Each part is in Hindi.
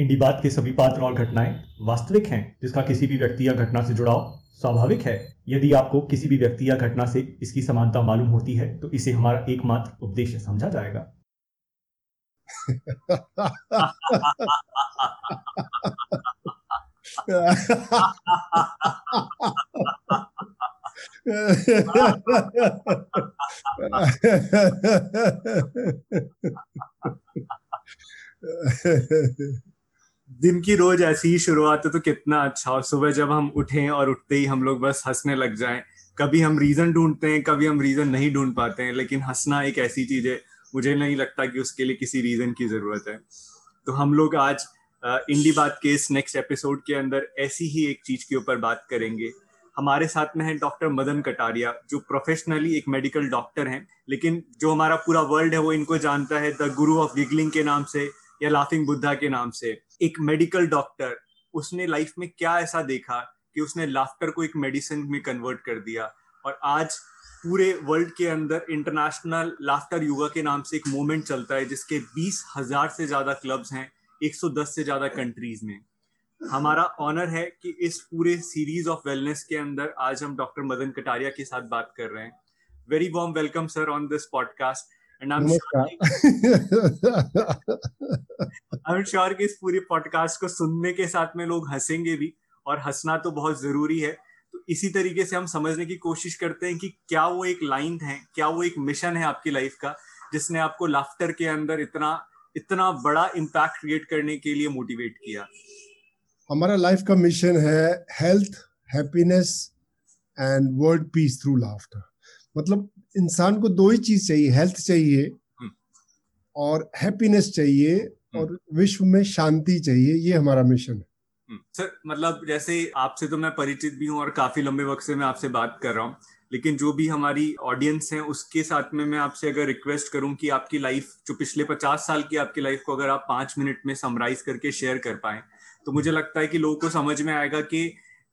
इंडी बात के सभी पात्र और घटनाएँ वास्तविक हैं जिसका किसी भी व्यक्ति या घटना से जुड़ाव स्वाभाविक है। यदि आपको किसी भी व्यक्ति या घटना से इसकी समानता मालूम होती है तो इसे हमारा एकमात्र उपदेश समझा जाएगा। दिन की रोज ऐसी ही शुरुआत है तो कितना अच्छा। और सुबह जब हम उठें और उठते ही हम लोग बस हंसने लग जाएँ। कभी हम रीजन ढूंढते हैं, कभी हम रीजन नहीं ढूंढ पाते हैं, लेकिन हंसना एक ऐसी चीज़ है, मुझे नहीं लगता कि उसके लिए किसी रीजन की ज़रूरत है। तो हम लोग आज इंडी बात के इस नेक्स्ट एपिसोड के अंदर ऐसी ही एक चीज़ के ऊपर बात करेंगे। हमारे साथ में है डॉक्टर मदन कटारिया, जो प्रोफेशनली एक मेडिकल डॉक्टर हैं, लेकिन जो हमारा पूरा वर्ल्ड है, वो इनको जानता है द गुरु ऑफ़ गिगलिंग के नाम से या लाफिंग बुद्धा के नाम से। एक मेडिकल डॉक्टर उसने लाइफ में क्या ऐसा देखा कि उसने लाफ्टर को एक मेडिसिन में कन्वर्ट कर दिया? और आज पूरे वर्ल्ड के अंदर इंटरनेशनल लाफ्टर योगा के नाम से एक मूवमेंट चलता है, जिसके बीस हज़ार से ज़्यादा क्लब्स हैं 110 से ज़्यादा कंट्रीज़ में। हमारा ऑनर है कि इस पूरे सीरीज़ ऑफ़ वेलनेस के अंदर आज हम डॉक्टर मदन कटारिया के साथ बात कर रहे हैं। Very warm welcome sir on this podcast and I am sure कि इस पूरी पॉडकास्ट को सुनने के साथ में लोग हंसेंगे भी और हंसना तो बहुत ज़रूरी है। तो इसी तरीके से हम समझने की कोशिश करते हैं कि क्या वो एक लाइन है क्या वो एक मिशन है आपकी लाइफ का जिसने आपको लाफ्टर के अंदर इतना इतना बड़ा इम्पैक्ट क्रिएट करने के लिए मोटिवेट किया। हमारा लाइफ का मिशन है health happiness and world peace through laughter मतलब इंसान को दो ही चीज़ चाहिए हेल्थ चाहिए हम्म। और हैप्पीनेस चाहिए हम्म। और विश्व में शांति चाहिए ये हमारा मिशन है हम्म। सर मतलब जैसे आपसे तो मैं परिचित भी हूँ और काफ़ी लंबे वक्त से मैं आपसे बात कर रहा हूँ लेकिन जो भी हमारी ऑडियंस है उसके साथ में मैं आपसे अगर रिक्वेस्ट करूँ कि आपकी लाइफ जो पिछले पचास साल की आपकी लाइफ को अगर आप पाँच मिनट में समराइज करके शेयर कर पाए तो मुझे लगता है कि लोगों को समझ में आएगा कि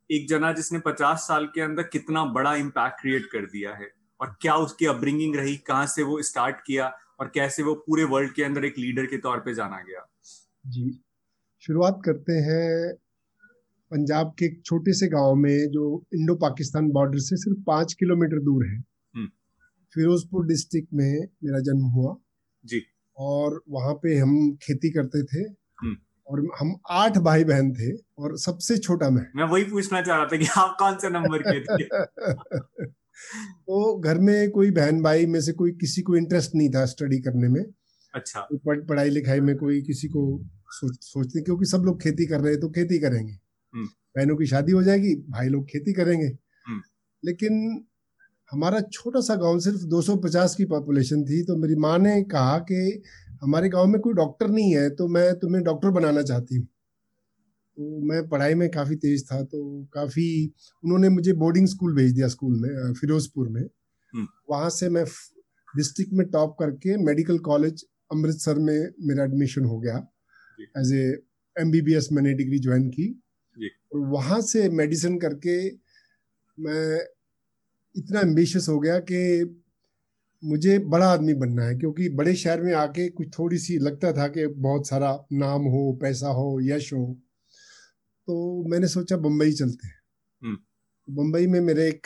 एक जना जिसने पचास साल के अंदर कितना बड़ा इम्पैक्ट क्रिएट कर दिया है और क्या उसकी अपब्रिंगिंग रही कहाँ से वो स्टार्ट किया और कैसे वो पूरे वर्ल्ड के अंदर एक लीडर के तौर पे जाना गया? जी शुरुआत करते हैं पंजाब के एक छोटे से गाँव में जो इंडो पाकिस्तान बॉर्डर से सिर्फ़ पाँच किलोमीटर दूर है। हम्म। फिरोजपुर डिस्ट्रिक्ट में मेरा जन्म हुआ। जी। और वहाँ पे हम खेती करते थे। हम्म। और हम आठ भाई बहन थे और सबसे छोटा मैं। मैं वही पूछना चाह रहा था कि आप कौन से नंबर के थे? तो घर में कोई बहन भाई में से कोई किसी को इंटरेस्ट नहीं था स्टडी करने में। अच्छा। तो पढ़ाई लिखाई में कोई किसी को सोच सोचते क्योंकि सब लोग खेती कर रहे हैं तो खेती करेंगे। हम्म। बहनों की शादी हो जाएगी भाई लोग खेती करेंगे। हम्म। लेकिन हमारा छोटा सा गाँव सिर्फ़ 250 की पॉपुलेशन थी तो मेरी माँ ने कहा कि हमारे गाँव में कोई डॉक्टर नहीं है तो मैं तुम्हें डॉक्टर बनाना चाहती हूँ। तो मैं पढ़ाई में काफ़ी तेज था तो काफ़ी उन्होंने मुझे बोर्डिंग स्कूल भेज दिया स्कूल में फिरोजपुर में। वहाँ से मैं डिस्ट्रिक्ट में टॉप करके मेडिकल कॉलेज अमृतसर में मेरा एडमिशन हो गया। एज ए एम बी मैंने डिग्री ज्वाइन की। और वहाँ से मेडिसिन करके मैं इतना एम्बिशियस हो गया कि मुझे बड़ा आदमी बनना है क्योंकि बड़े शहर में आके कुछ थोड़ी सी लगता था कि बहुत सारा नाम हो पैसा हो यश हो। तो मैंने सोचा बम्बई चलते हैं। हम्म। बम्बई में मेरे एक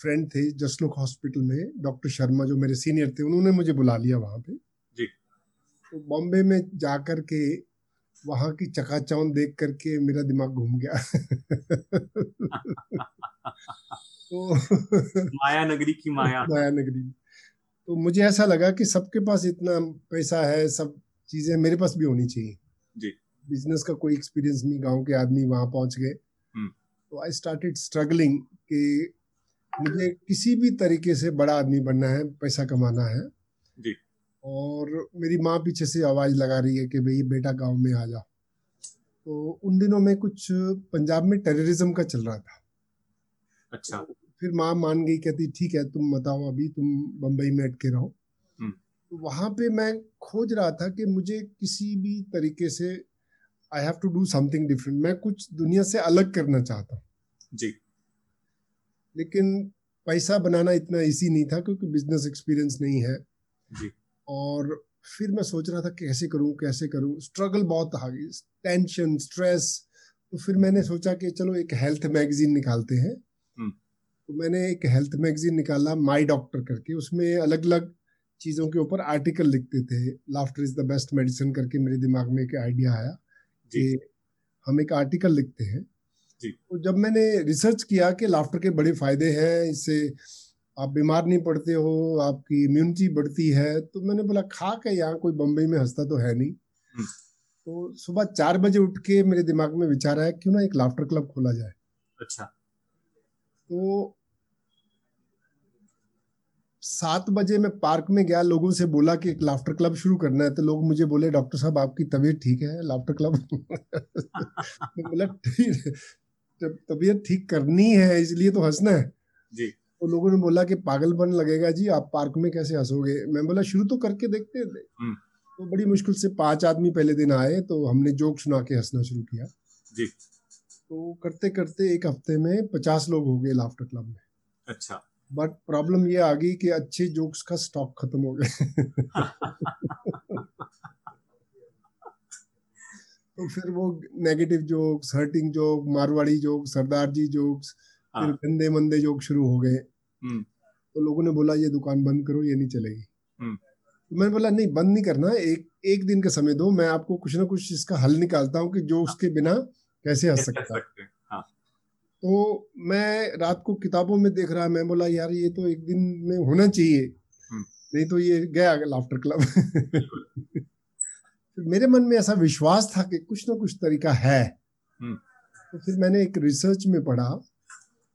फ्रेंड थे जसलोक हॉस्पिटल में डॉक्टर शर्मा जो मेरे सीनियर थे उन्होंने मुझे बुला लिया वहाँ पे। जी। तो बॉम्बे में जा कर के वहाँ की चकाचौंध देख करके मेरा दिमाग घूम गया। तो माया नगरी की माया। माया नगरी तो मुझे ऐसा लगा कि सबके पास इतना पैसा है सब चीज़ें मेरे पास भी होनी चाहिए। जी। बिज़नेस का कोई एक्सपीरियंस नहीं गाँव के आदमी वहाँ पहुँच गए। हम्म। तो आई स्टार्टेड स्ट्रगलिंग कि मुझे किसी भी तरीके से बड़ा आदमी बनना है पैसा कमाना है। जी। और मेरी माँ पीछे से आवाज़ लगा रही है कि भाई बेटा गाँव में आ जा। तो उन दिनों में कुछ पंजाब में टेररिज्म का चल रहा था। अच्छा। तो फिर माँ मान गई कहती ठीक है तुम बताओ अभी तुम बम्बई में अटके रहो। हम्म। तो वहाँ पे मैं खोज रहा था कि मुझे किसी भी तरीके से I have to do something different मैं कुछ दुनिया से अलग करना चाहता हूँ। जी। लेकिन पैसा बनाना इतना इजी नहीं था क्योंकि बिज़नेस एक्सपीरियंस नहीं है। जी। और फिर मैं सोच रहा था कैसे करूँ कैसे करूँ। स्ट्रगल बहुत आ गई टेंशन स्ट्रेस तो फिर मैंने सोचा कि चलो एक हेल्थ मैगजीन निकालते हैं। हम्म। तो मैंने एक हेल्थ मैगजीन निकाला माई डॉक्टर करके। उसमें अलग अलग चीज़ों के ऊपर आर्टिकल लिखते थे। Laughter is the best medicine करके मेरे दिमाग में एक आइडिया आया। कि हम एक आर्टिकल लिखते हैं। तो जब मैंने रिसर्च किया कि लाफ्टर के बड़े फ़ायदे हैं इससे आप बीमार नहीं पड़ते हो आपकी इम्यूनिटी बढ़ती है तो मैंने बोला खा के यहाँ कोई बम्बई में हंसता तो है नहीं। हम्म। तो सुबह चार बजे उठ के मेरे दिमाग में विचार आया क्यों ना एक लाफ्टर क्लब खोला जाए? अच्छा। तो सात बजे मैं पार्क में गया लोगों से बोला कि एक लाफ्टर क्लब शुरू करना है तो लोग मुझे बोले डॉक्टर साहब आपकी तबीयत ठीक है लाफ्टर क्लब बोला तबीयत ठीक करनी है इसलिए तो हंसना है। जी। तो लोगों ने बोला कि पागलपन लगेगा जी आप पार्क में कैसे हंसोगे? मैं बोला शुरू तो करके देखते थे हम्म। तो बड़ी मुश्किल से पाँच आदमी पहले दिन आए तो हमने जोक सुना के हंसना शुरू किया। जी। तो करते करते एक हफ़्ते में पचास लोग हो गए लाफ्टर क्लब में। अच्छा। बट प्रॉब्लम ये आ गई कि अच्छे जोक्स का स्टॉक खत्म हो गए तो फिर वो negative jokes hurting joke Marwari joke Sardar ji jokes फिर हाँ। गंदे मंदे जोक शुरू हो गए हम्म। तो लोगों ने बोला ये दुकान बंद करो ये नहीं चलेगी हम्म। तो मैंने बोला नहीं बंद नहीं करना एक एक दिन का समय दो मैं आपको कुछ ना कुछ इसका हल निकालता हूँ कि जो हाँ। उसके बिना कैसे हंस सकता हाँ। तो मैं रात को किताबों में देख रहा मैं बोला यार ये तो एक दिन में होना चाहिए। हम्म। नहीं तो ये गया लाफ्टर क्लब मेरे मन में ऐसा विश्वास था कि कुछ ना कुछ तरीका है। तो फिर मैंने एक रिसर्च में पढ़ा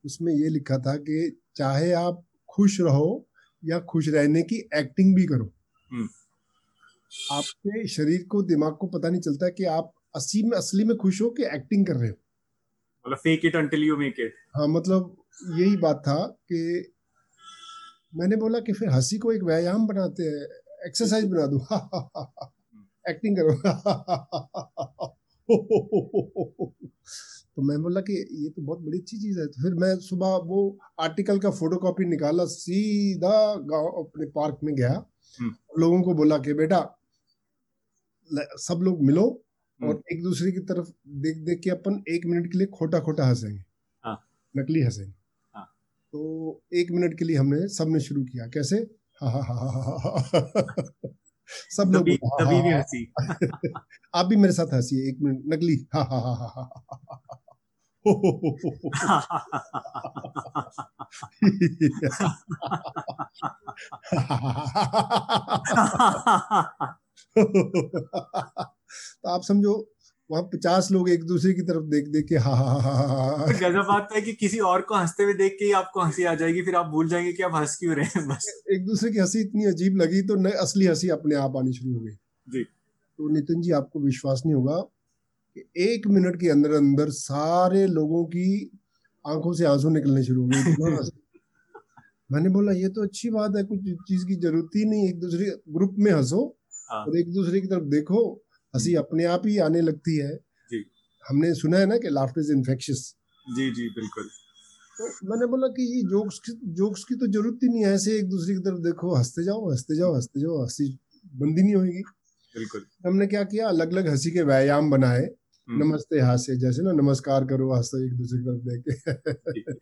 उसमें ये लिखा था कि चाहे आप खुश रहो या खुश रहने की एक्टिंग भी करो। हम्म। आपके शरीर को दिमाग को पता नहीं चलता कि आप असली में असली में खुश हो कि एक्टिंग कर रहे हो। मतलब fake it until you make it हाँ मतलब यही बात था कि मैंने बोला कि फिर हँसी को एक व्यायाम बनाते हैं एक्सरसाइज बना दो। एक्टिंग करो। तो मैं बोला कि ये तो बहुत बड़ी अच्छी चीज़ है। तो फिर मैं सुबह वो आर्टिकल का फ़ोटो कॉपी निकाला सीधा गाँव अपने पार्क में गया। हम्म। लोगों को बोला कि बेटा सब लोग मिलो और हम्म। एक दूसरे की तरफ़ देख देख के अपन एक मिनट के लिए खोटा खोटा हंसेंगे हाँ। नकली हंसेंगे हाँ। तो एक मिनट के लिए हमने सबने शुरू किया कैसे हा हा हा हा हा सब लोग तभी भी हँसी आप भी मेरे साथ हँसी एक मिनट नकली हा हा हा हा हा तो आप समझो वहाँ पचास लोग एक दूसरे की तरफ़ देख देख के हा हा हा हा गजब बात है कि किसी और को हँसते हुए देख के ही आपको हँसी आ जाएगी फिर आप भूल जाएँगे कि आप हंस क्यों रहे हैं बस। एक दूसरे की हँसी इतनी अजीब लगी तो असली हँसी अपने आप आनी शुरू हो गई। जी। तो नितिन जी आपको विश्वास नहीं होगा कि एक मिनट के अंदर अंदर सारे लोगों की आँखों से आँसू निकलने शुरू हो गए। मैंने बोला ये तो अच्छी बात है कुछ चीज़ की ज़रूरत ही नहीं एक दूसरे ग्रुप में हंसो हाँ। और एक दूसरे की तरफ़ देखो हँसी। अपने आप ही आने लगती है। जी। हमने सुना है ना कि लाफ्टर इज़ इन्फेक्शियस जी जी बिल्कुल। तो मैंने बोला कि ये जोक्स की जोक्स की तो ज़रूरत ही नहीं है ऐसे एक दूसरे की तरफ़ देखो हँसते जाओ हँसते जाओ हँसते जाओ हँसी बंदी नहीं होगी बिल्कुल। हमने क्या किया? अलग अलग हँसी के व्यायाम बनाए। हम्म। नमस्ते हास्य जैसे ना नमस्कार करो हंसो एक दूसरे की तरफ़ देख के।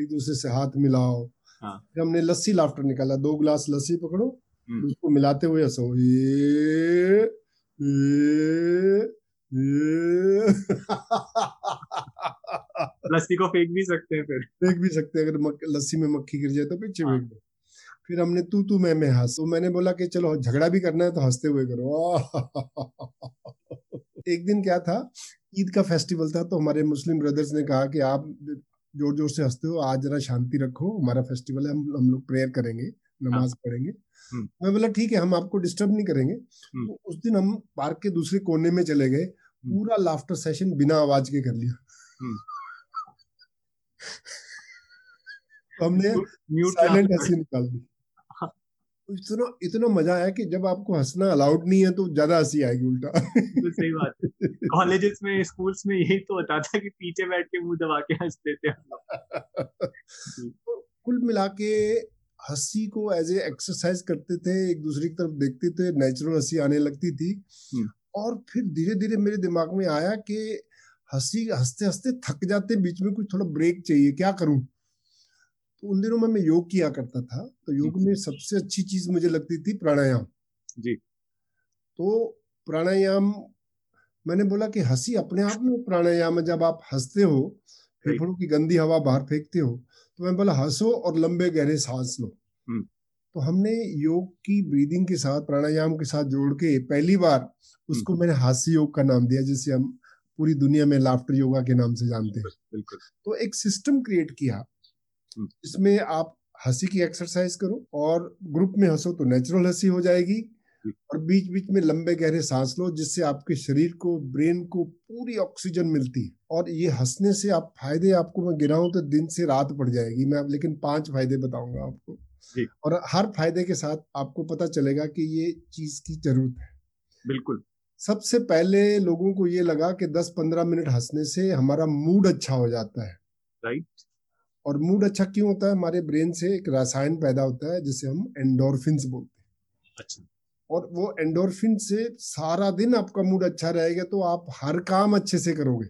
एक दूसरे से हाथ मिलाओ। हाँ। फिर हमने लस्सी लाफ्टर निकाला। दो गिलास लस्सी पकड़ो हम्म। उसको मिलाते हुए हंसो। ये, लस्सी को फेंक भी सकते हैं फिर फेंक भी सकते हैं अगर लस्सी में मक्खी गिर जाए तो पीछे हाँ। फेंक दो फिर हमने तू तू मैं मैं हंस तो मैंने बोला कि चलो झगड़ा भी करना है तो हँसते हुए करो एक दिन क्या था ईद का फेस्टिवल था तो हमारे मुस्लिम ब्रदर्स ने कहा कि आप ज़ोर ज़ोर से हँसते हो आज जरा शांति रखो हमारा फेस्टिवल है हम हम लोग प्रेयर करेंगे नमाज़ हाँ। पढ़ेंगे हम्म। मैं बोला ठीक है हम आपको डिस्टर्ब नहीं करेंगे। हम्म। तो उस दिन हम पार्क के दूसरे कोने में चले गए। हम्म। पूरा लाफ्टर सेशन बिना आवाज़ के कर लिया। तो हमने साइलेंट हँसी निकाल दी। इतना इतना मज़ा आया कि जब आपको हंसना अलाउड नहीं है तो ज़्यादा हँसी आएगी उल्टा। तो सही बात है। कॉलेजेस में स्कूल्स में यही तो होता था कि पीछे बैठ के मुँह दबा के हँसते थे तो कुल मिला के हँसी को एज ए एक्सरसाइज करते थे एक दूसरे की तरफ़ देखते थे नेचुरल हँसी आने लगती थी। हम्म। और फिर धीरे धीरे मेरे दिमाग में आया कि हँसी हँसते हँसते थक जाते बीच में कुछ थोड़ा ब्रेक चाहिए क्या करूँ? तो उन दिनों में मैं योग किया करता था तो योग में सबसे अच्छी चीज़ मुझे लगती थी प्राणायाम। जी। तो प्राणायाम मैंने बोला कि हँसी अपने आप में प्राणायाम है जब आप हँसते हो फेफड़ों की गंदी हवा बाहर फेंकते हो तो मैं बोला हंसो और लंबे गहरे सांस लो। तो हमने योग की ब्रीदिंग के साथ प्राणायाम के साथ जोड़ के पहली बार उसको हम्म। मैंने हास्य योग का नाम दिया जिसे हम पूरी दुनिया में लाफ्टर योगा के नाम से जानते हैं। बिल्कुल तो एक सिस्टम क्रिएट किया। हम्म। जिसमें आप हँसी की एक्सरसाइज करो और ग्रुप में हंसो तो नेचुरल हँसी हो जाएगी और बीच बीच में लंबे गहरे सांस लो जिससे आपके शरीर को ब्रेन को पूरी ऑक्सीजन मिलती है। और ये हंसने से आप फ़ायदे आपको मैं गिराऊं तो दिन से रात पड़ जाएगी। मैं लेकिन पाँच फ़ायदे बताऊँगा आपको। और हर फ़ायदे के साथ आपको पता चलेगा कि ये चीज़ की ज़रूरत है। बिल्कुल। सबसे पहले लोगों को ये लगा कि 10-15 मिनट हंसने से हमारा मूड अच्छा हो जाता है। राइट। और मूड अच्छा क्यों होता है? हमारे ब्रेन से एक रसायन पैदा होता है जिसे हम एंडोरफिन बोलते हैं। अच्छा। और वो एंडोरफिन से सारा दिन आपका मूड अच्छा रहेगा तो आप हर काम अच्छे से करोगे।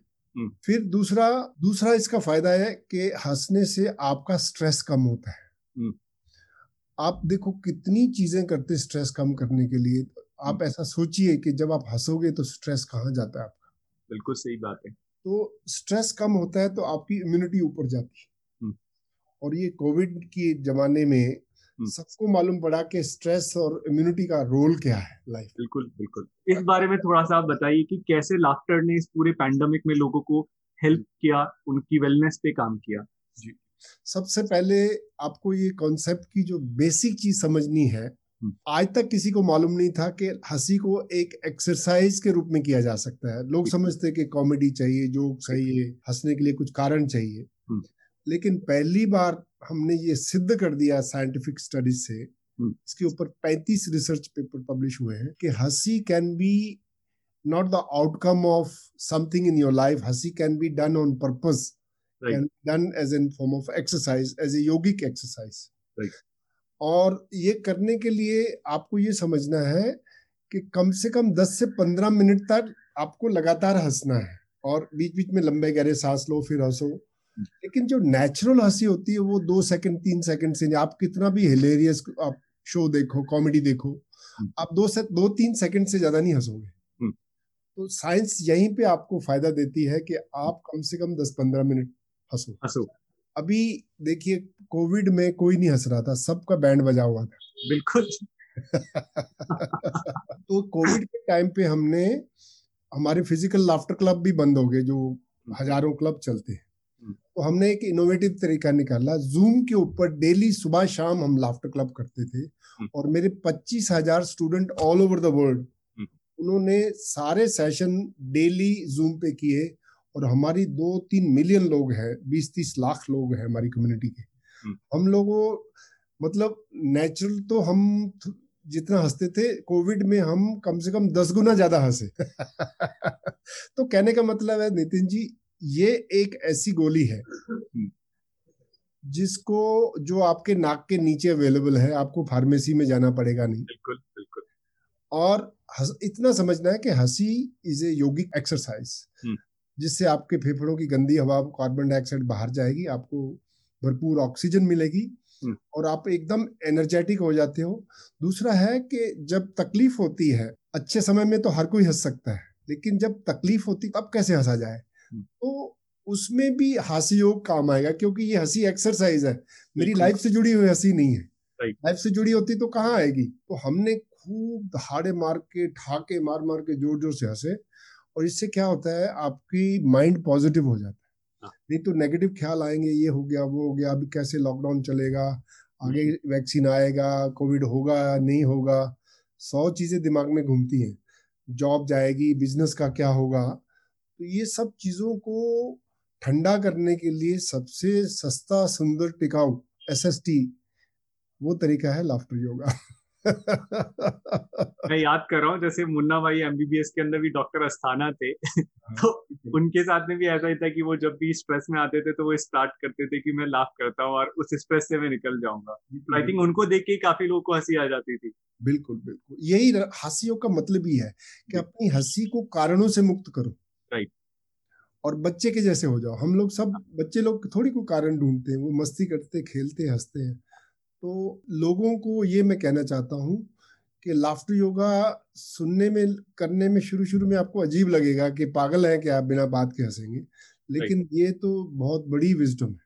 फिर दूसरा दूसरा इसका फ़ायदा है कि हंसने से आपका स्ट्रेस कम होता है। आप देखो कितनी चीज़ें करते स्ट्रेस कम करने के लिए। आप हम्म। ऐसा सोचिए कि जब आप हंसोगे तो स्ट्रेस कहाँ जाता है आपका? बिल्कुल सही बात है। तो स्ट्रेस कम होता है तो आपकी इम्यूनिटी ऊपर जाती है। और ये कोविड के जमाने में हम्म। सबको मालूम पड़ा कि स्ट्रेस और इम्यूनिटी का रोल क्या है लाइफ बिल्कुल बिल्कुल। इस बारे में थोड़ा सा आप बताइए कि कैसे लाफ्टर ने इस पूरे पैंडमिक में लोगों को हेल्प किया उनकी वेलनेस पे काम किया? जी। सबसे पहले आपको ये कॉन्सेप्ट की जो बेसिक चीज़ समझनी है हम्म। आज तक किसी को मालूम नहीं था कि हँसी को एक एक्सरसाइज के रूप में किया जा सकता है लोग समझते कि कॉमेडी चाहिए जोक चाहिए हंसने के लिए कुछ कारण चाहिए हम्म। लेकिन पहली बार हमने ये सिद्ध कर दिया साइंटिफिक स्टडीज़ से हम्म। इसके ऊपर 35 रिसर्च पेपर पब्लिश हुए हैं कि हँसी can be not the outcome of something in your life हँसी can be done on purpose can done as an form of exercise as a yogic exercise और ये करने के लिए आपको ये समझना है कि कम से कम 10 से 15 मिनट तक आपको लगातार हंसना है। और बीच बीच में लंबे गहरे सांस लो फिर हंसो। लेकिन जो नेचुरल हँसी होती है वो दो सेकंड तीन सेकंड से आप कितना भी हिलेरियस आप शो देखो कॉमेडी देखो हम्म। आप दो से दो तीन सेकंड से ज़्यादा नहीं हंसोगे। हम्म। तो साइंस यहीं पे आपको फ़ायदा देती है कि आप कम से कम दस पंद्रह मिनट हंसो। हंसो। अभी देखिए कोविड में कोई नहीं हंस रहा था सबका बैंड बजा हुआ था। बिल्कुल। तो कोविड के टाइम पे हमने हमारे फ़िज़िकल लाफ्टर क्लब भी बंद हो गए जो हम्म। हज़ारों क्लब चलते हैं। तो हमने एक इनोवेटिव तरीका निकाला। जूम के ऊपर डेली सुबह शाम हम लाफ्टर क्लब करते थे हम्म। और मेरे पच्चीस हज़ार student all over the world उन्होंने सारे सेशन डेली जूम पे किए। और हमारी दो तीन मिलियन लोग हैं बीस तीस लाख लोग हैं हमारी कम्युनिटी के। हम्म। हम लोगों मतलब नेचुरल तो हम जितना हँसते थे कोविड में हम कम से कम दस गुना ज़्यादा हंसे। तो कहने का मतलब है नितिन जी ये एक ऐसी गोली है हम्म। जिसको जो आपके नाक के नीचे अवेलेबल है आपको फार्मेसी में जाना पड़ेगा नहीं। बिल्कुल बिल्कुल। और इतना समझना है कि हँसी इज़ ए योगिक एक्सरसाइज जिससे आपके फेफड़ों की गंदी हवा कार्बन डाइऑक्साइड बाहर जाएगी आपको भरपूर ऑक्सीजन मिलेगी हम्म। और आप एकदम एनर्जेटिक हो जाते हो। दूसरा है कि जब तकलीफ़ होती है अच्छे समय में तो हर कोई हंस सकता है लेकिन जब तकलीफ़ होती तब कैसे हंसा जाए? तो उसमें भी हँसी योग काम आएगा क्योंकि ये हँसी एक्सरसाइज है। मेरी लाइफ से जुड़ी हुई हँसी नहीं है। लाइफ से जुड़ी होती तो कहाँ आएगी? तो हमने खूब दहाड़े मार के ठाके मार मार के ज़ोर ज़ोर से हंसे। और इससे क्या होता है आपकी माइंड पॉजिटिव हो जाता है। हाँ। नहीं तो नेगेटिव ख्याल आएँगे ये हो गया वो हो गया अभी कैसे लॉकडाउन चलेगा आगे वैक्सीन आएगा कोविड होगा नहीं होगा सौ चीज़ें दिमाग में घूमती हैं। जॉब जाएगी बिज़नेस का क्या होगा तो ये सब चीज़ों को ठंडा करने के लिए सबसे सस्ता सुंदर टिकाऊ एसएसटी वो तरीका है लाफ्टर योगा मैं याद कर रहा हूँ जैसे मुन्ना भाई एमबीबीएस के अंदर भी डॉक्टर अस्थाना थे हाँ, तो उनके साथ में भी ऐसा ही था कि वो जब भी स्ट्रेस में आते थे तो वो स्टार्ट करते थे कि मैं लाफ करता हूँ और उस स्ट्रेस से मैं निकल जाऊँगा। आई थिंक उनको देख के काफ़ी लोगों को हँसी आ जाती थी। बिल्कुल बिल्कुल। यही हंसियों का मतलब ही है कि अपनी हँसी को कारणों से मुक्त करो। राइट और बच्चे के जैसे हो जाओ। हम लोग सब बच्चे लोग थोड़ी को कारण ढूंढते हैं वो मस्ती करते खेलते हँसते हैं। तो लोगों को ये मैं कहना चाहता हूँ कि लाफ्टर योगा सुनने में करने में शुरू शुरू में आपको अजीब लगेगा कि पागल है कि आप बिना बात के हंसेंगे। लेकिन ये तो बहुत बड़ी विजडम है।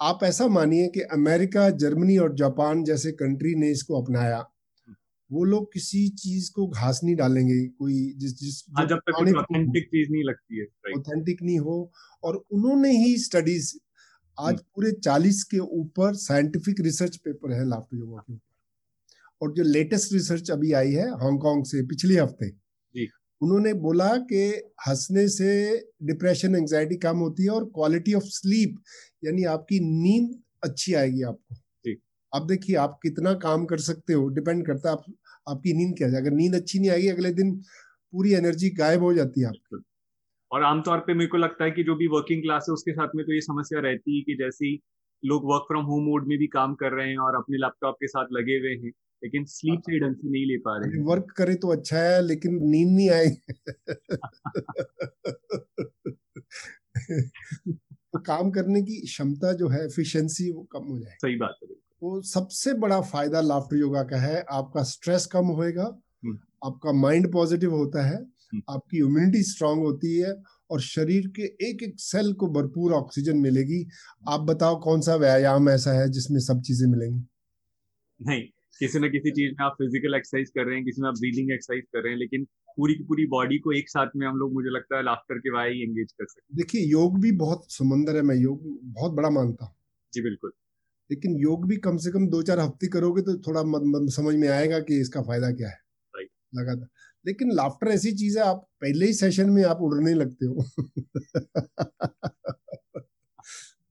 आप ऐसा मानिए कि अमेरिका जर्मनी और जापान जैसे कंट्री ने इसको अपनाया। वो लोग किसी चीज़ को घास नहीं डालेंगे कोई जिस जिस हाँ, ऑथेंटिक चीज़ नहीं लगती है। ऑथेंटिक नहीं हो। और उन्होंने ही स्टडीज़ आज हम्म। पूरे चालीस के ऊपर साइंटिफिक रिसर्च पेपर है लाफ्टर योगा के ऊपर। और जो लेटेस्ट रिसर्च अभी आई है हांगकांग से पिछले हफ़्ते उन्होंने बोला कि हंसने से डिप्रेशन एंजाइटी कम होती है और क्वालिटी ऑफ़ स्लीप यानी आपकी नींद अच्छी आएगी आपको। अब देखिए आप कितना काम कर सकते हो डिपेंड करता है आप आपकी नींद क्या है? अगर नींद अच्छी नहीं आएगी अगले दिन पूरी एनर्जी गायब हो जाती है आपकी। और आमतौर पे मेरे को लगता है कि जो भी वर्किंग क्लास है उसके साथ में तो ये समस्या रहती है कि जैसे ही लोग वर्क फ्रॉम होम मोड में भी काम कर रहे हैं और अपने लैपटॉप के साथ लगे हुए हैं लेकिन स्लीप से ढंग से नहीं ले पा रहे वर्क करे तो अच्छा है लेकिन नींद नहीं आए तो काम करने की क्षमता जो है एफिशिएंसी वो कम हो जाए सही बात है वो सबसे बड़ा फ़ायदा लाफ्टर योगा का है आपका स्ट्रेस कम होएगा हम्म। आपका माइंड पॉजिटिव होता है। आपकी इम्यूनिटी स्ट्रांग होती है और शरीर के एक एक सेल को भरपूर ऑक्सीजन मिलेगी। आप बताओ कौन सा व्यायाम ऐसा है जिसमें सब चीज़ें मिलेंगी? नहीं किसी न किसी चीज़ में आप फ़िज़िकल एक्सरसाइज कर रहे हैं किसी में आप ब्रीदिंग एक्सरसाइज कर रहे हैं लेकिन पूरी की पूरी बॉडी को एक साथ में हम लोग मुझे लगता है लाफ्टर के वाई एंगेज कर सकते देखिए योग भी बहुत समंदर है मैं योग बहुत बड़ा मानता हूँ। जी बिल्कुल। लेकिन योग भी कम से कम दो चार हफ़्ते करोगे तो थोड़ा समझ में आएगा कि इसका फ़ायदा क्या है। लगातार। लेकिन लाफ्टर ऐसी चीज़ है आप पहले ही सेशन में आप उड़ने लगते हो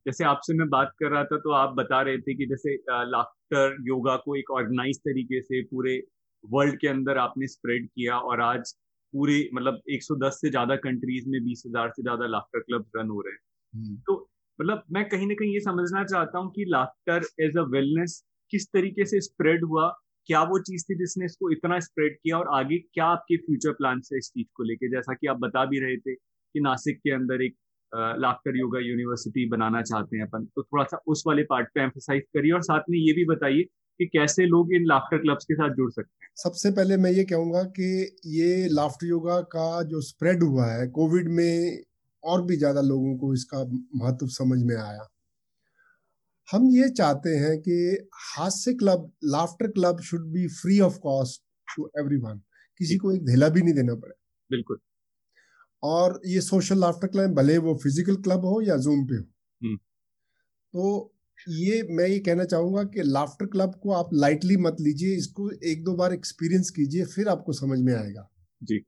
जैसे आपसे मैं बात कर रहा था तो आप बता रहे थे कि जैसे लाफ्टर योगा को एक ऑर्गेनाइज तरीके से पूरे वर्ल्ड के अंदर आपने स्प्रेड किया और आज पूरे मतलब 110 से ज़्यादा कंट्रीज़ में 20,000 से ज़्यादा लाफ्टर क्लब रन हो रहे हैं हम्म। तो मतलब मैं कहीं ना कहीं ये समझना चाहता हूँ कि लाफ्टर एज अ वेलनेस किस तरीके से स्प्रेड हुआ क्या वो चीज़ थी जिसने इसको इतना स्प्रेड किया और आगे क्या आपके फ्यूचर प्लान है इस चीज़ को लेके? जैसा कि आप बता भी रहे थे कि नासिक के अंदर एक लाफ्टर योगा यूनिवर्सिटी बनाना चाहते हैं अपन। तो थोड़ा सा उस वाले पार्ट पे एम्फोसाइज करिए और साथ में ये भी बताइए कि कैसे लोग इन लाफ्टर क्लब्स के साथ जुड़ सकते हैं। सबसे पहले मैं ये कहूँगा कि ये लाफ्टर योगा का जो स्प्रेड हुआ है कोविड में और भी ज़्यादा लोगों को इसका महत्व समझ में आया। हम ये चाहते हैं कि हास्य club laughter club should be free of cost to everyone किसी को एक धेला भी नहीं देना पड़े। बिल्कुल। और ये सोशल लाफ्टर क्लब भले वो फ़िज़िकल क्लब हो या जूम पे हो। हम्म। तो ये मैं ये कहना चाहूँगा कि लाफ्टर क्लब को आप लाइटली मत लीजिए इसको एक दो बार एक्सपीरियंस कीजिए फिर आपको समझ में आएगा। जी।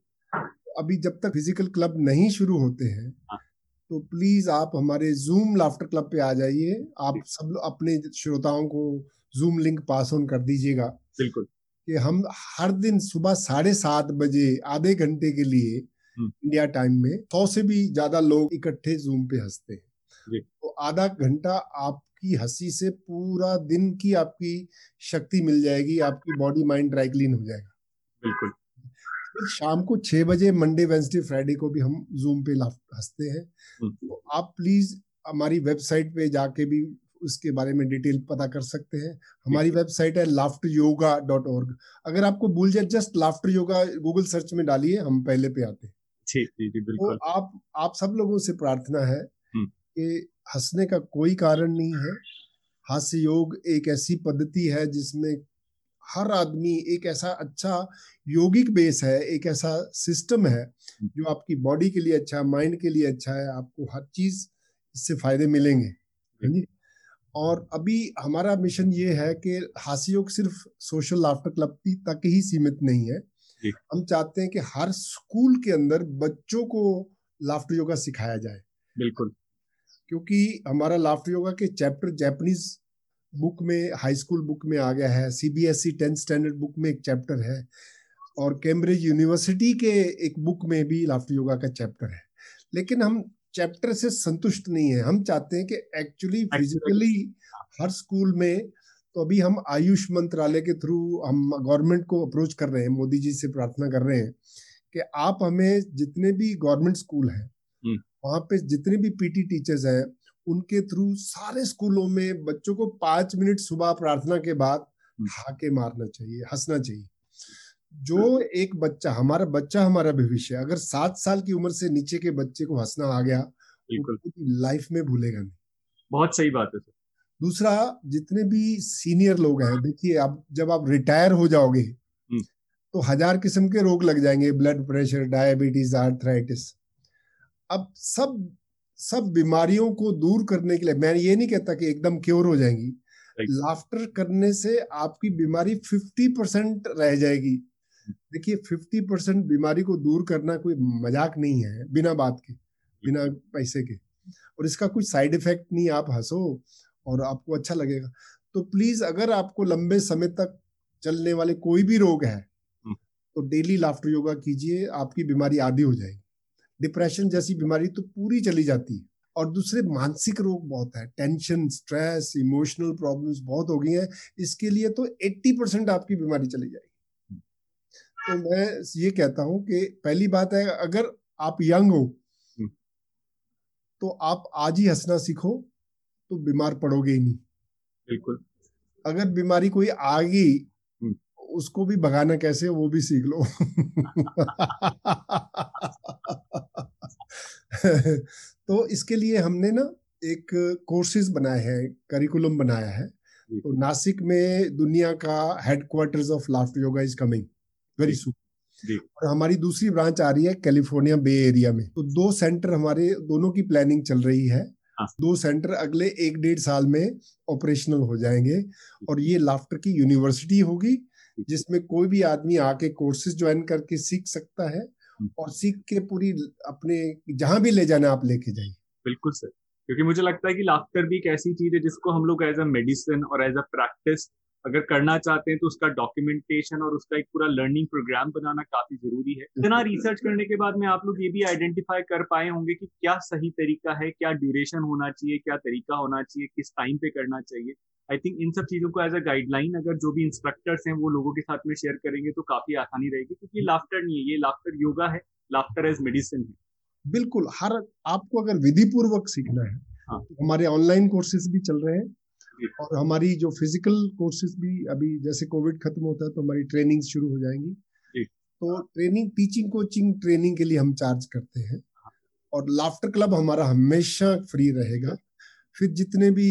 अभी जब तक फ़िज़िकल क्लब नहीं शुरू होते हैं हाँ। तो प्लीज़ आप हमारे जूम लाफ्टर क्लब पे आ जाइए। आप सब अपने श्रोताओं को जूम लिंक पास ऑन कर दीजिएगा। बिल्कुल। कि हम हर दिन सुबह साढ़े सात बजे आधे घंटे के लिए इंडिया हम्म। टाइम में सौ से भी ज़्यादा लोग इकट्ठे जूम पे हँसते हैं। तो आधा घंटा आपकी हँसी से पूरा दिन की आपकी शक्ति मिल जाएगी आपकी बॉडी माइंड ड्राई क्लीन हो जाएगा। बिल्कुल। शाम को छह बजे मंडे वेंसडे फ्राइडे को भी हम जूम पे हँसते हैं। हम्म। तो आप प्लीज़ हमारी वेबसाइट पे जाके भी उसके बारे में डिटेल पता कर सकते हैं। हमारी वेबसाइट है। लाफ्टर योगा डॉट ऑर्ग अगर आपको भूल जाए just laughter yoga Google search में डालिए हम पहले पे आते हैं। बिल्कुल तो आप आप सब लोगों से प्रार्थना है हम्म। कि हंसने का कोई कारण नहीं है। हास्य योग एक ऐसी पद्धति है जिसमें हर आदमी एक ऐसा अच्छा योगिक बेस है एक ऐसा सिस्टम है जो आपकी बॉडी के लिए अच्छा है माइंड के लिए अच्छा है आपको हर चीज़ इससे फ़ायदे मिलेंगे जी और अभी हमारा मिशन ये है कि हास्य योग सिर्फ़ सोशल लाफ्टर क्लब तक ही सीमित नहीं है। हम चाहते हैं कि हर स्कूल के अंदर बच्चों को लाफ्टर योगा सिखाया जाए। बिल्कुल। क्योंकि हमारा लाफ्टर योगा के चैप्टर जैपनीज बुक में हाई स्कूल बुक में आ गया है। सीबीएसई टेंथ स्टैंडर्ड बुक में एक चैप्टर है और कैम्ब्रिज यूनिवर्सिटी के एक बुक में भी लाफ्टर योगा का चैप्टर है। लेकिन हम चैप्टर से संतुष्ट नहीं है। हम चाहते हैं कि एक्चुअली फिजिकली हर स्कूल में तो अभी हम आयुष मंत्रालय के थ्रू हम गवर्नमेंट को अप्रोच कर रहे हैं मोदी जी से प्रार्थना कर रहे हैं कि आप हमें जितने भी गवर्नमेंट स्कूल हैं वहाँ पे जितने भी पीटी टीचर्स हैं उनके थ्रू सारे स्कूलों में बच्चों को पाँच मिनट सुबह प्रार्थना के बाद हम्म। हाके मारना चाहिए हंसना चाहिए। जो एक बच्चा हमारा बच्चा हमारा भविष्य अगर सात साल की उम्र से नीचे के बच्चे को हंसना आ गया लाइफ में भूलेगा नहीं। बहुत सही बात है सर। दूसरा जितने भी सीनियर लोग हैं देखिए आप जब आप रिटायर हो जाओगे हम्म। तो हज़ार किस्म के रोग लग जाएँगे ब्लड प्रेशर डायबिटीज़ आर्थराइटिस अब सब सब बीमारियों को दूर करने के लिए मैं ये नहीं कहता कि एकदम क्योर हो जाएँगी। लाफ्टर करने से आपकी बीमारी 50 परसेंट रह जाएगी। देखिए 50 परसेंट बीमारी को दूर करना कोई मज़ाक नहीं है बिना बात के बिना पैसे के। और इसका कोई साइड इफ़ेक्ट नहीं आप हंसो और आपको अच्छा लगेगा। तो प्लीज़ अगर आपको लंबे समय तक चलने वाले कोई भी रोग है हम्म। तो डेली लाफ्टर योगा कीजिए आपकी बीमारी आधी हो जाएगी। डिप्रेशन जैसी बीमारी तो पूरी चली जाती है। और दूसरे मानसिक रोग बहुत है टेंशन स्ट्रेस इमोशनल प्रॉब्लम्स बहुत हो गई हैं। इसके लिए तो 80 परसेंट आपकी बीमारी चली जाएगी। तो मैं ये कहता हूँ कि पहली बात है अगर आप यंग हो हम्म। तो आप आज ही हंसना सीखो तो बीमार पड़ोगे ही नहीं। बिल्कुल। अगर बीमारी कोई आ गई हम्म। उसको भी भगाना कैसे वो भी सीख लो। तो इसके लिए हमने ना एक कोर्सेज बनाए हैं करिकुलम बनाया है। तो नासिक में दुनिया का headquarters of laughed yoga is coming very soon और हमारी दूसरी ब्रांच आ रही है कैलिफ़ोर्निया बे एरिया में। तो दो सेंटर हमारे दोनों की प्लानिंग चल रही है। हाँ। दो सेंटर अगले एक डेढ़ साल में ऑपरेशनल हो जाएँगे। और ये लाफ्टर की यूनिवर्सिटी होगी जिसमें कोई भी आदमी आके कोर्सेज ज्वाइन करके सीख सकता है। और सीख के पूरी अपने, जहाँ भी ले जाना आप लेके जाइए। बिल्कुल सर। क्योंकि मुझे लगता है कि लाफ्टर भी एक ऐसी चीज़ है जिसको हम लोग एज अ मेडिसिन और एज अ प्रैक्टिस अगर करना चाहते हैं तो उसका डॉक्यूमेंटेशन और उसका एक पूरा लर्निंग प्रोग्राम बनाना काफ़ी ज़रूरी है। इतना रिसर्च करने के बाद में आप लोग ये भी आइडेंटिफाई कर पाए होंगे कि क्या सही तरीका है क्या ड्यूरेशन होना चाहिए क्या तरीका होना चाहिए किस टाइम पे करना चाहिए। आई थिंक इन सब चीज़ों को एज अ गाइडलाइन अगर जो भी इंस्ट्रक्टर्स हैं वो लोगों के साथ में शेयर करेंगे तो काफ़ी आसानी रहेगी क्योंकि लाफ्टर नहीं है ये लाफ्टर योगा है लाफ्टर एज मेडिसिन है। बिल्कुल हर आपको अगर विधि पूर्वक सीखना है हाँ. तो हमारे ऑनलाइन कोर्सेज भी चल रहे हैं। और हमारी जो फ़िज़िकल कोर्सेज भी अभी जैसे कोविड खत्म होता है तो हमारी ट्रेनिंग शुरू हो जाएँगी। तो ट्रेनिंग टीचिंग कोचिंग ट्रेनिंग के लिए हम चार्ज करते हैं। और लाफ्टर क्लब हमारा हमेशा फ्री रहेगा। फिर जितने भी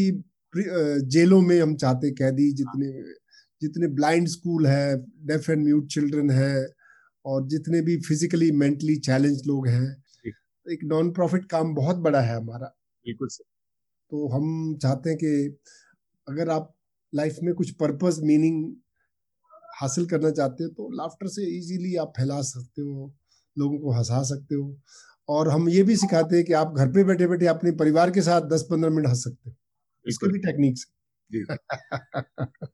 जेलों में हम चाहते कैदी जितने जितने ब्लाइंड स्कूल है डेफ एंड म्यूट चिल्ड्रन है और जितने भी फिजिकली मेंटली चैलेंज लोग हैं एक नॉन प्रॉफिट काम बहुत बड़ा है हमारा। बिल्कुल सर। तो हम चाहते हैं कि अगर आप लाइफ में कुछ पर्पस मीनिंग हासिल करना चाहते हो तो लाफ्टर से इजीली आप फैला सकते हो लोगों को हंसा सकते हो। और हम ये भी सिखाते हैं कि आप घर पे बैठे बैठे अपने परिवार के साथ दस पंद्रह मिनट हंस सकते हो। इसके भी टेक्निक्स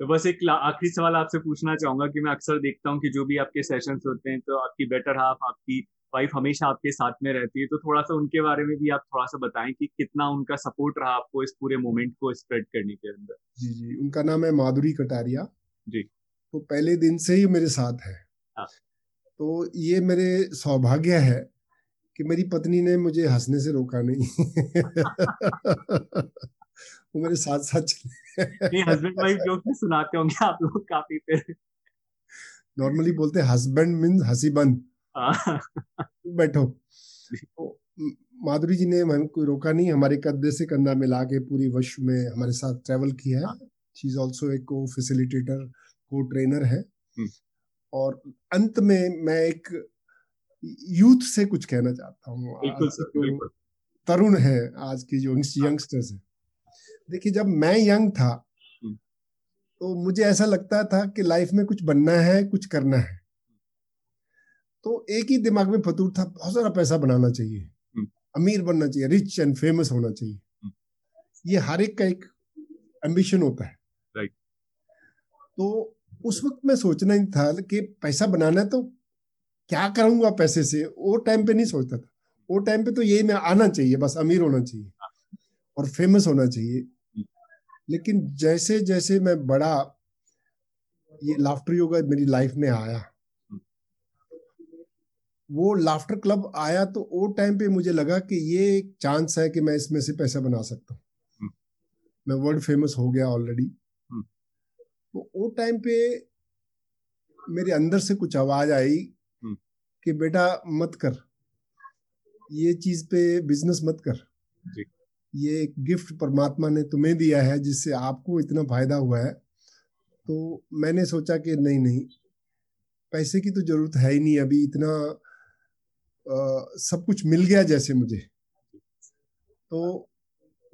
तो बस एक आखिरी सवाल आपसे पूछना चाहूँगा कि मैं अक्सर देखता हूँ कि जो भी आपके सेशंस होते हैं तो आपकी बेटर हाफ़ आपकी वाइफ हमेशा आपके साथ में रहती है तो थोड़ा सा उनके बारे में भी आप थोड़ा सा बताएँ कि कितना उनका सपोर्ट रहा आपको इस पूरे मोमेंट को स्प्रेड करने के अंदर। जी जी उनका नाम है माधुरी कटारिया। जी। तो पहले दिन से ही मेरे साथ है। हाँ। तो ये मेरे सौभाग्य है कि मेरी पत्नी ने मुझे हंसने से रोका नहीं। वो मेरे साथ साथ चले हस्बैंड वाइफ जोक सुनाते होंगे आप लोग काफ़ी फिर। नॉर्मली बोलते हैं हस्बैंड मीन हँसी बंद हाँ। बैठो। तो माधुरी जी ने हमको रोका नहीं हमारे कंधे से कंधा मिला के पूरी विश्व में हमारे साथ ट्रेवल किया है। शी इज़ ऑल्सो एक को फैसिलिटेटर को ट्रेनर है। हम्म। और अंत में मैं एक यूथ से कुछ कहना चाहता हूँ। तरुण है आज की जो यंगस्टर्स है। देखिए जब मैं यंग था हम्म। तो मुझे ऐसा लगता था कि लाइफ में कुछ बनना है कुछ करना है। तो एक ही दिमाग में फतूर था बहुत सारा पैसा बनाना चाहिए। हम्म। अमीर बनना चाहिए रिच एंड फ़ेमस होना चाहिए। हम्म। ये हर एक का एक एम्बिशन होता है। तो उस वक्त मैं सोचना ही था कि पैसा बनाना है तो क्या करूँगा पैसे से? वो टाइम पे नहीं सोचता था। वो टाइम पे तो यही मैं आना चाहिए बस अमीर होना चाहिए और फ़ेमस होना चाहिए। लेकिन जैसे जैसे मैं बड़ा ये लाफ्टर योगा मेरी लाइफ में आया। वो लाफ्टर क्लब आया तो वो टाइम पे मुझे लगा कि ये एक चांस है कि मैं इसमें से पैसा बना सकता हूँ। हम्म। मैं वर्ल्ड फ़ेमस हो गया ऑलरेडी हम्म। तो वो टाइम पे मेरे अंदर से कुछ आवाज़ आई हम्म। कि बेटा मत कर। ये चीज़ पे बिज़नेस मत कर। ये एक गिफ्ट परमात्मा ने तुम्हें दिया है जिससे आपको इतना फ़ायदा हुआ है। तो मैंने सोचा कि नहीं नहीं पैसे की तो ज़रूरत है ही नहीं अभी। इतना सब कुछ मिल गया जैसे मुझे। तो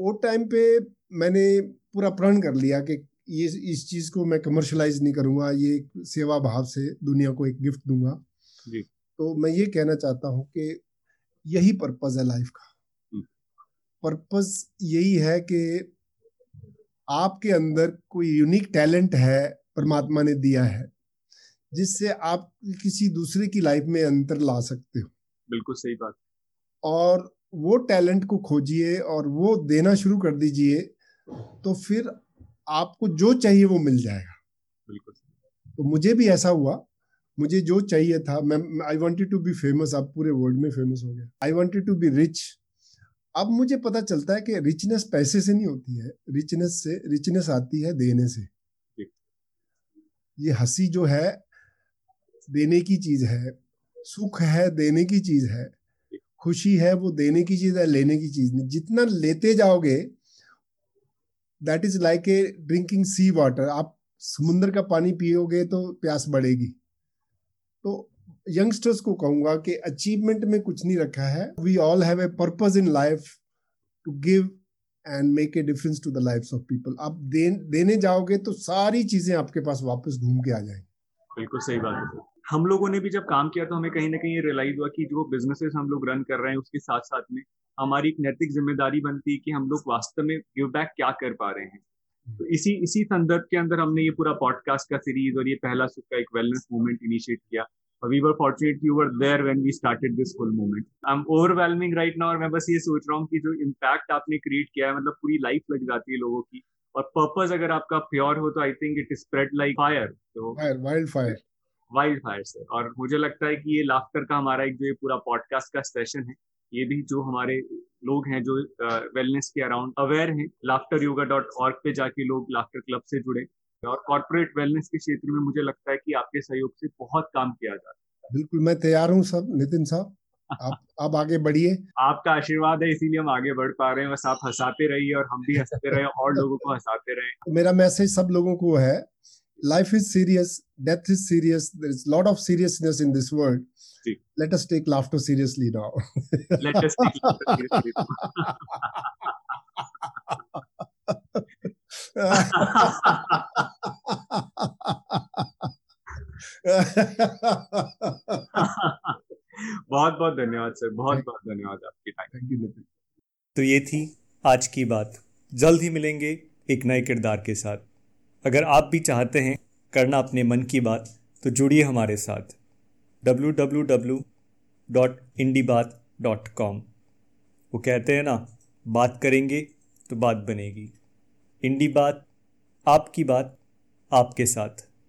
वो टाइम पे मैंने पूरा प्रण कर लिया कि ये इस चीज़ को मैं कमर्शलाइज नहीं करूँगा ये सेवा भाव से दुनिया को एक गिफ्ट दूँगा। जी। तो मैं ये कहना चाहता हूँ कि यही पर्पज है लाइफ का। पर्पज हम्म। यही है कि आपके अंदर कोई यूनिक टैलेंट है परमात्मा ने दिया है जिससे आप किसी दूसरे की लाइफ में अंतर ला सकते हो। बिल्कुल सही बात। और वो टैलेंट को खोजिए और वो देना शुरू कर दीजिए तो फिर आपको जो चाहिए वो मिल जाएगा। बिल्कुल तो मुझे भी ऐसा हुआ। मुझे जो चाहिए था मैं I wanted to be famous अब पूरे वर्ल्ड में फ़ेमस हो गया। I wanted to be rich अब मुझे पता चलता है कि रिचनेस पैसे से नहीं होती है रिचनेस से रिचनेस आती है देने से। ये हँसी जो है देने की चीज़ है। सुख है देने की चीज़ है, खुशी है वो देने की चीज़ है, लेने की चीज़ नहीं। जितना लेते जाओगे that is like a drinking sea water आप समुन्द्र का पानी पियोगे तो प्यास बढ़ेगी। तो यंगस्टर्स को कहूँगा कि अचीवमेंट में कुछ नहीं रखा है। We all have a purpose in life to give and make a difference to the life of people आप देने जाओगे तो सारी चीज़ें आपके पास वापस घूम के आ जाएँगी। बिल्कुल सही बात है। हम लोगों ने भी जब काम किया तो हमें कहीं ना कहीं रियलाइज़ हुआ कि जो बिजनेसेस हम लोग रन कर रहे हैं उसके साथ साथ में हमारी एक नैतिक ज़िम्मेदारी बनती है कि हम लोग वास्तव में गिव बैक क्या कर पा रहे हैं। तो इसी इसी संदर्भ के अंदर हमने ये पूरा पॉडकास्ट का सीरीज़ और ये पहला सुख का एक वेलनेस मूवमेंट इनिशिएट किया। We were fortunate you were there when we started this full movement I am overwhelming right now और मैं बस ये सोच रहा हूँ कि जो इम्पैक्ट आपने क्रिएट किया है मतलब पूरी लाइफ लग जाती है लोगों की। और पर्पज अगर आपका प्योर हो तो I think it is spread like fire तो वाइल्ड फायर वाइल्ड फायर से। और मुझे लगता है कि ये लाफ्टर का हमारा एक जो ये पूरा पॉडकास्ट का सेशन है ये भी जो हमारे लोग हैं जो वेलनेस के अराउंड अवेयर हैं लाफ्टर योगा डॉट ऑर्ग पे जाके लोग लाफ्टर क्लब से जुड़े। और कॉर्पोरेट वेलनेस के क्षेत्र में मुझे लगता है कि आपके सहयोग से बहुत काम किया जा रहा है। बिल्कुल मैं तैयार हूँ सब नितिन साहब। आप आप आगे बढ़िए। आपका आशीर्वाद है इसीलिए हम आगे बढ़ पा रहे हैं। बस आप हंसाते रहिए और हम भी हँसते रहे और लोगों को हंसाते रहे। मेरा मैसेज सब लोगों को है life is serious, death is serious. There is a lot of seriousness in this world. See. Let us take laughter seriously now. Let us take laughter seriously. बहुत बहुत धन्यवाद सर बहुत बहुत धन्यवाद आपकी टाइम थैंक यू तो ये थी आज की बात जल्द ही मिलेंगे एक नए किरदार के साथ अगर आप भी चाहते हैं करना अपने मन की बात तो जुड़िए हमारे साथ। डब्लू डब्लू डब्लू डॉट बात डॉट कॉम वो कहते हैं ना, बात करेंगे तो बात बनेगी। इंडी बात, आपकी बात, आपके साथ।